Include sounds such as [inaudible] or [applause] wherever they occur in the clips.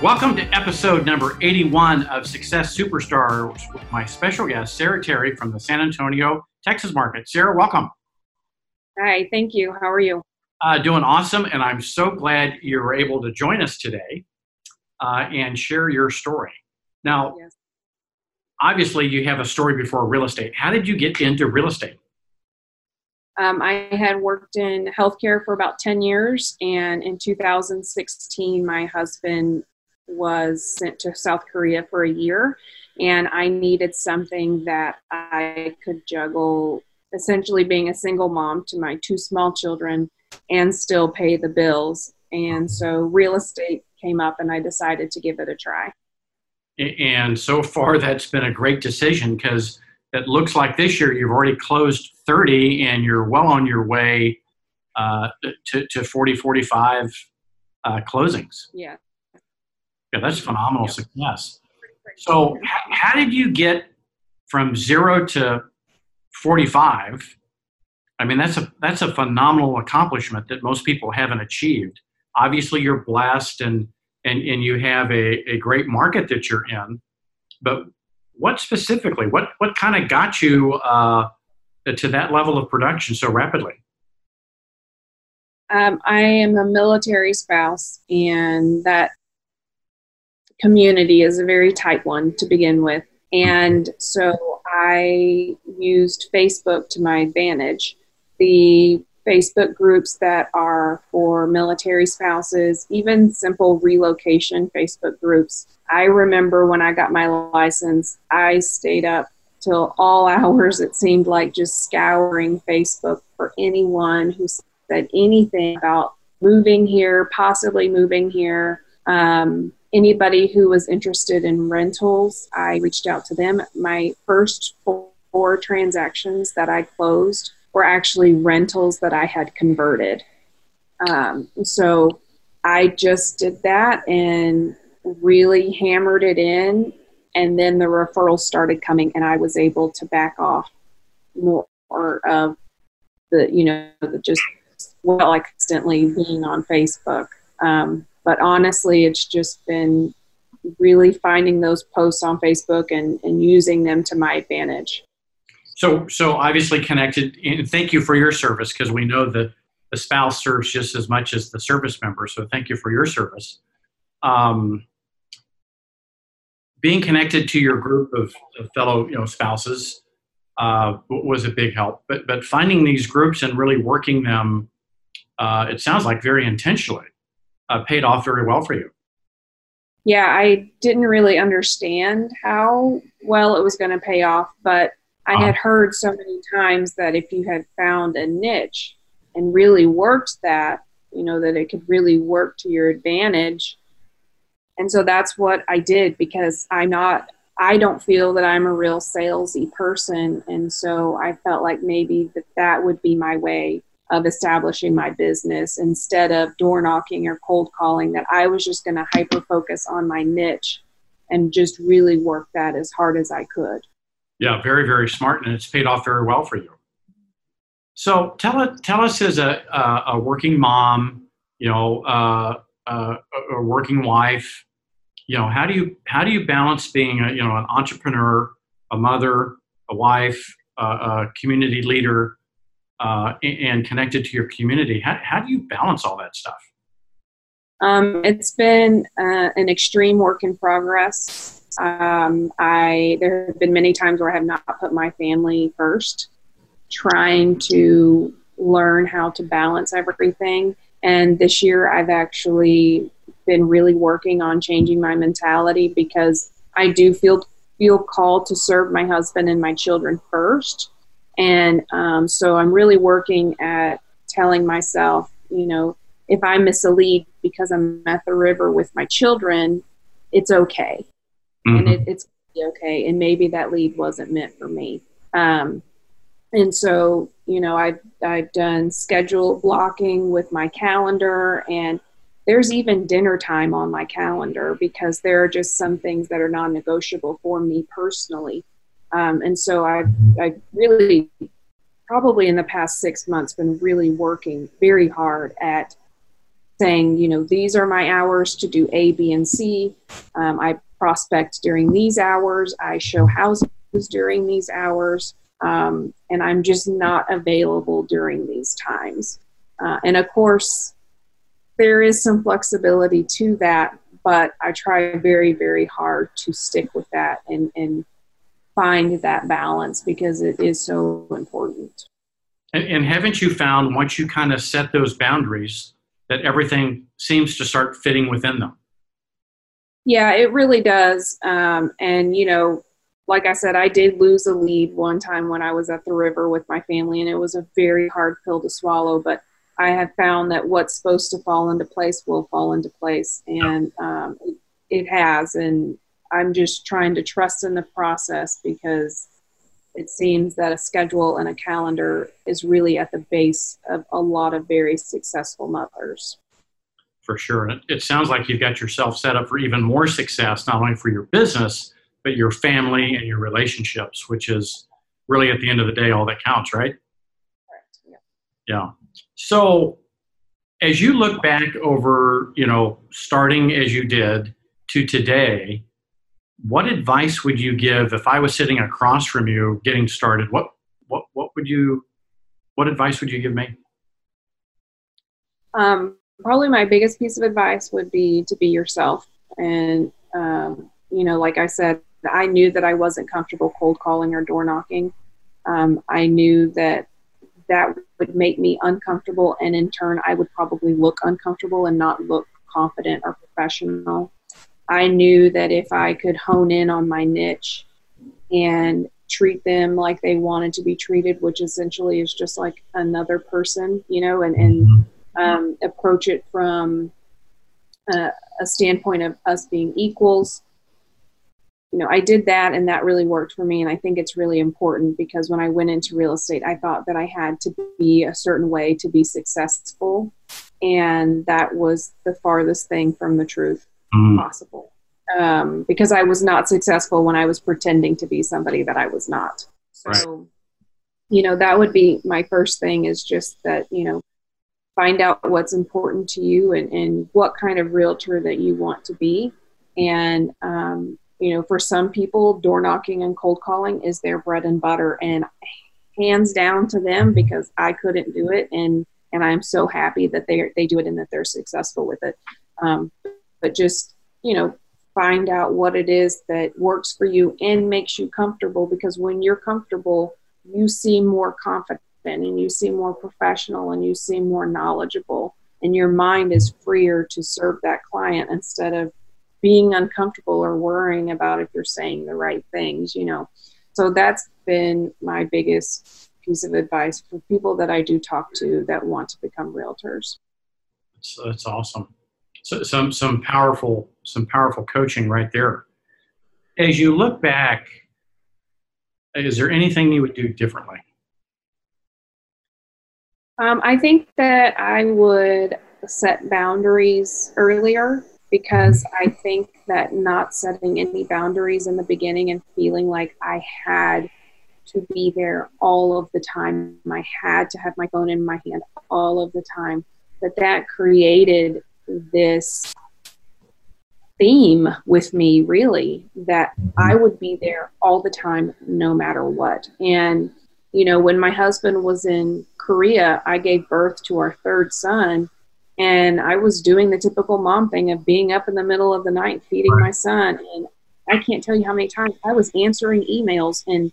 Welcome to episode number 81 of Success Superstars with my special guest, Sara Terry from the San Antonio, Texas market. Sara, welcome. Hi, thank you. How are you? Uh, doing awesome, and I'm so glad you were able to join us today uh, and share your story. Now, yes. obviously, you have a story before real estate. How did you get into real estate? Um, I had worked in healthcare for about 10 years, and in 2016, my husband was sent to South Korea for a year, and I needed something that I could juggle essentially being a single mom to my two small children and still pay the bills. And so real estate came up, and I decided to give it a try. And so far, that's been a great decision because it looks like this year you've already closed 30 and you're well on your way uh, to, to 40, 45 uh, closings. Yeah. Yeah, that's phenomenal success. So, how did you get from zero to 45? I mean, that's a that's a phenomenal accomplishment that most people haven't achieved. Obviously, you're blessed and and and you have a, a great market that you're in. But what specifically? What what kind of got you uh, to that level of production so rapidly? Um, I am a military spouse, and that community is a very tight one to begin with. And so I used Facebook to my advantage. The Facebook groups that are for military spouses, even simple relocation Facebook groups. I remember when I got my license, I stayed up till all [laughs] hours, it seemed like just scouring Facebook for anyone who said anything about moving here, possibly moving here. Um, anybody who was interested in rentals, I reached out to them. My first four transactions that I closed were actually rentals that I had converted. Um, so I just did that and really hammered it in. And then the referrals started coming, and I was able to back off more of the, you know, the just well, like constantly being on Facebook. Um, but honestly, it's just been really finding those posts on Facebook and, and using them to my advantage. So, so obviously connected, and thank you for your service because we know that the spouse serves just as much as the service member. So, thank you for your service. Um, being connected to your group of, of fellow, you know, spouses uh, was a big help. But, but finding these groups and really working them, uh, it sounds like very intentionally uh, paid off very well for you. Yeah, I didn't really understand how well it was going to pay off, but I had uh-huh. heard so many times that if you had found a niche and really worked that, you know, that it could really work to your advantage. And so that's what I did because I'm not, I don't feel that I'm a real salesy person. And so I felt like maybe that that would be my way of establishing my business instead of door knocking or cold calling that i was just going to hyper focus on my niche and just really work that as hard as i could. Yeah very very smart and it's paid off very well for you. So tell it tell us as a, a, a working mom you know uh, uh, a working wife you know how do you how do you balance being a you know an entrepreneur a mother a wife a, a community leader uh, and connected to your community. How, how do you balance all that stuff? Um, it's been uh, an extreme work in progress. Um, I there have been many times where I have not put my family first, trying to learn how to balance everything. And this year, I've actually been really working on changing my mentality because I do feel feel called to serve my husband and my children first and um, so I'm really working at telling myself, you know, if I miss a lead because I'm at the river with my children, it's okay. Mm-hmm. And it, it's okay. And maybe that lead wasn't meant for me. Um, and so, you know, I've, I've done schedule blocking with my calendar and there's even dinner time on my calendar because there are just some things that are non-negotiable for me personally um, and so I, I really, probably in the past six months, been really working very hard at saying, you know, these are my hours to do A, B, and C. Um, I prospect during these hours. I show houses during these hours. Um, and I'm just not available during these times. Uh, and of course, there is some flexibility to that, but I try very, very hard to stick with that and, and find that balance because it is so important. And, and haven't you found once you kind of set those boundaries that everything seems to start fitting within them? Yeah, it really does. Um, and, you know, like I said, I did lose a lead one time when I was at the river with my family, and it was a very hard pill to swallow. But I have found that what's supposed to fall into place will fall into place, and um, it, it has. And I'm just trying to trust in the process because it seems that a schedule and a calendar is really at the base of a lot of very successful mothers. For sure. It, it sounds like you've got yourself set up for even more success, not only for your business but your family and your relationships, which is really at the end of the day all that counts, right? Correct. Yeah. yeah. So as you look back over, you know, starting as you did to today, what advice would you give if I was sitting across from you getting started? What what what would you what advice would you give me? Um, probably my biggest piece of advice would be to be yourself and um, you know like i said I knew that I wasn't comfortable cold calling or door knocking. Um, I knew that that would make me uncomfortable, and in turn, I would probably look uncomfortable and not look confident or professional. I knew that if I could hone in on my niche and treat them like they wanted to be treated, which essentially is just like another person, you know, and, and mm-hmm. um, approach it from a, a standpoint of us being equals you know, I did that and that really worked for me. And I think it's really important because when I went into real estate, I thought that I had to be a certain way to be successful. And that was the farthest thing from the truth mm. possible. Um, because I was not successful when I was pretending to be somebody that I was not. So, right. you know, that would be my first thing is just that, you know, find out what's important to you and, and what kind of realtor that you want to be. And, um, you know, for some people, door knocking and cold calling is their bread and butter, and hands down to them because I couldn't do it, and and I'm so happy that they they do it and that they're successful with it. Um, but just you know, find out what it is that works for you and makes you comfortable because when you're comfortable, you seem more confident and you seem more professional and you seem more knowledgeable and your mind is freer to serve that client instead of being uncomfortable or worrying about if you're saying the right things, you know. So that's been my biggest piece of advice for people that I do talk to that want to become realtors. So that's awesome. So some some powerful some powerful coaching right there. As you look back, is there anything you would do differently? Um, I think that I would set boundaries earlier because I think that not setting any boundaries in the beginning and feeling like I had to be there all of the time, I had to have my phone in my hand all of the time, that that created this theme with me really that I would be there all the time no matter what. And you know, when my husband was in Korea, I gave birth to our third son and I was doing the typical mom thing of being up in the middle of the night feeding my son. And I can't tell you how many times I was answering emails and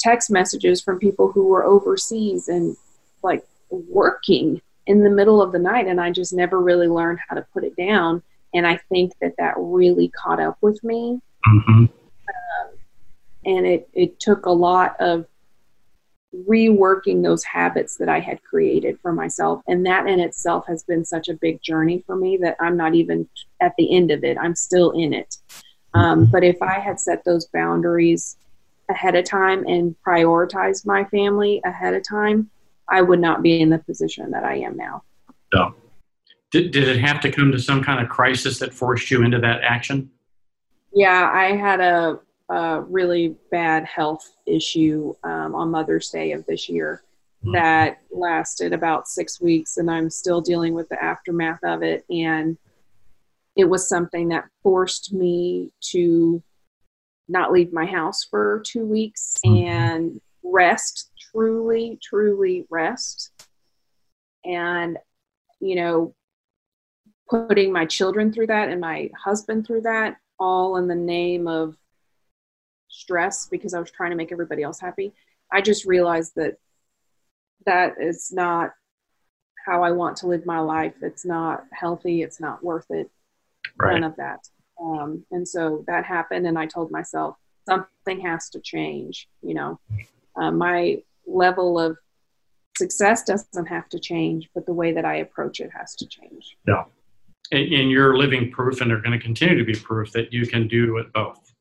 text messages from people who were overseas and like working in the middle of the night. And I just never really learned how to put it down. And I think that that really caught up with me. Mm-hmm. Um, and it, it took a lot of reworking those habits that I had created for myself. And that in itself has been such a big journey for me that I'm not even at the end of it. I'm still in it. Um, mm-hmm. but if I had set those boundaries ahead of time and prioritized my family ahead of time, I would not be in the position that I am now. Yeah. Did, did it have to come to some kind of crisis that forced you into that action? Yeah, I had a a really bad health issue um, on Mother's Day of this year. that lasted about six weeks, and I'm still dealing with the aftermath of it. And it was something that forced me to not leave my house for two weeks mm-hmm. and rest, truly, truly rest. And, you know, putting my children through that and my husband through that, all in the name of stress because I was trying to make everybody else happy. I just realized that that is not how I want to live my life. It's not healthy. It's not worth it. Right. None of that. Um, and so that happened, and I told myself something has to change. You know, uh, my level of success doesn't have to change, but the way that I approach it has to change. Yeah. And, and you're living proof, and they're going to continue to be proof that you can do it both.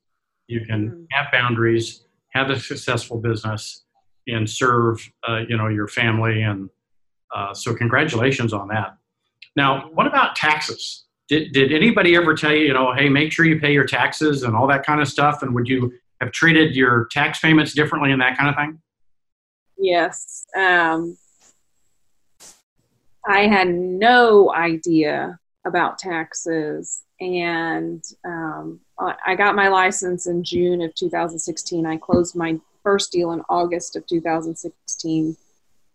You can mm-hmm. have boundaries, have a successful business, and serve, uh, you know, your family. And uh, so, congratulations on that. Now, what about taxes? Did, did anybody ever tell you, you know, hey, make sure you pay your taxes and all that kind of stuff? And would you have treated your tax payments differently and that kind of thing? Yes. Um, I had no idea about taxes. And um, I got my license in June of 2016. I closed my first deal in August of 2016.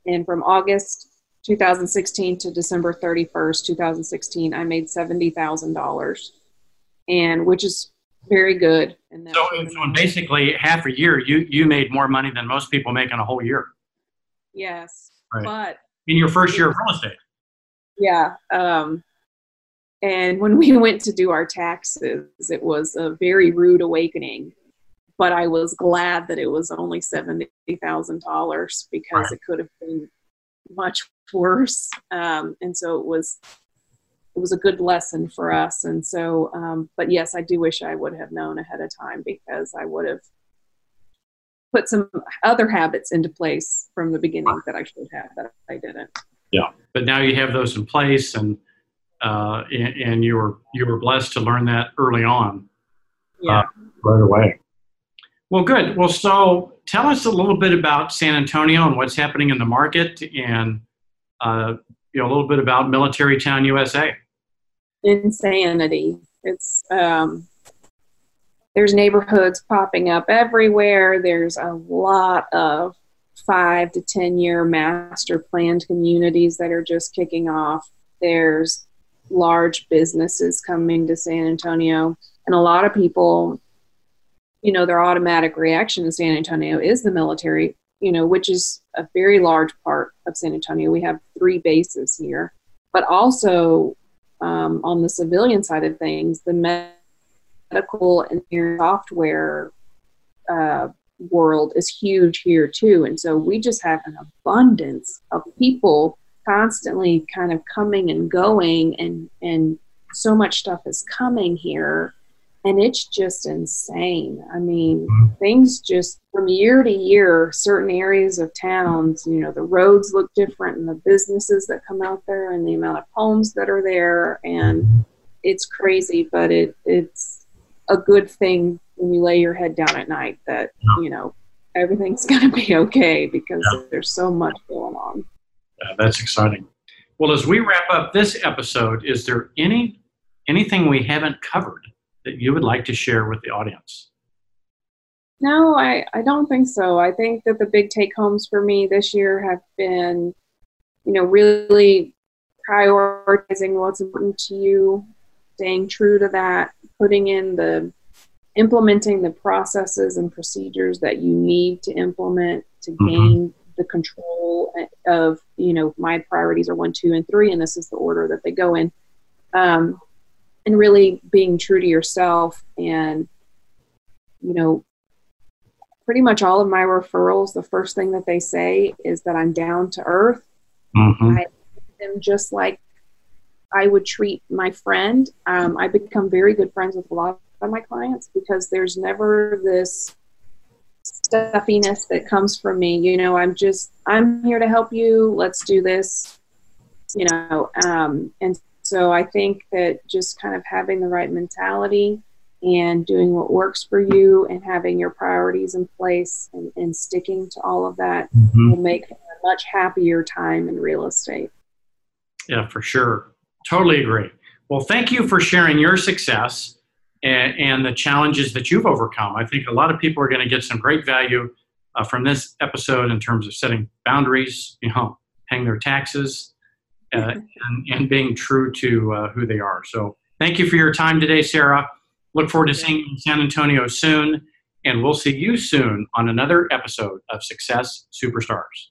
And from August 2016 to December 31st, 2016, I made $70,000, and which is very good. And so, so basically, half a year, you you made more money than most people make in a whole year. Yes, right. but in your first year of real estate. Yeah, um, and when we [laughs] went to do our taxes, it was a very rude awakening. But I was glad that it was only seventy thousand dollars because right. it could have been much worse. Um, and so it was it was a good lesson for us. And so, um, but yes, I do wish I would have known ahead of time because I would have put some other habits into place from the beginning that I should have that I didn't. Yeah, but now you have those in place, and uh, and, and you were you were blessed to learn that early on. Yeah, uh, right away. Well, good. Well, so tell us a little bit about San Antonio and what's happening in the market, and uh, you know a little bit about Military Town USA. Insanity. It's um, there's neighborhoods popping up everywhere. There's a lot of five to ten year master planned communities that are just kicking off. There's large businesses coming to San Antonio, and a lot of people you know, their automatic reaction in San Antonio is the military, you know, which is a very large part of San Antonio. We have three bases here, but also um, on the civilian side of things, the medical and software uh, world is huge here too. And so we just have an abundance of people constantly kind of coming and going and and so much stuff is coming here and it's just insane. I mean, mm-hmm. things just from year to year, certain areas of towns, you know, the roads look different and the businesses that come out there and the amount of homes that are there and mm-hmm. it's crazy, but it it's a good thing when you lay your head down at night that, you know, everything's [laughs] going to be okay because yeah. there's so much going on. Yeah, that's exciting. Well, as we wrap up this episode, is there any anything we haven't covered that you would like to share with the audience? No, I, I don't think so. I think that the big take homes for me this year have been, you know, really prioritizing what's important to you, staying true to that, putting in the implementing the processes and procedures that you need to implement to mm-hmm. gain the control of, you know, my priorities are one, two, and three, and this is the order that they go in. Um, and really being true to yourself and you know pretty much all of my referrals the first thing that they say is that i'm down to earth. Mm-hmm. i am just like i would treat my friend. Um, i become very good friends with a lot of my clients because there's never this stuffiness that comes from me. You know i'm just i'm here to help you. Let's do this you know um, and so I think that just kind of having the right mentality and doing what works for you and having your priorities in place and, and sticking to all of that mm-hmm. will make a much happier time in real estate. Yeah, for sure. Totally agree. Well, thank you for sharing your success and, and the challenges that you've overcome. I think a lot of people are going to get some great value uh, from this episode in terms of setting boundaries, you know, paying their taxes, and, and, being true to uh, who they are. So, thank you for your time today, Sara. Look forward to seeing you in San Antonio soon, and we'll see you soon on another episode of Success Superstars.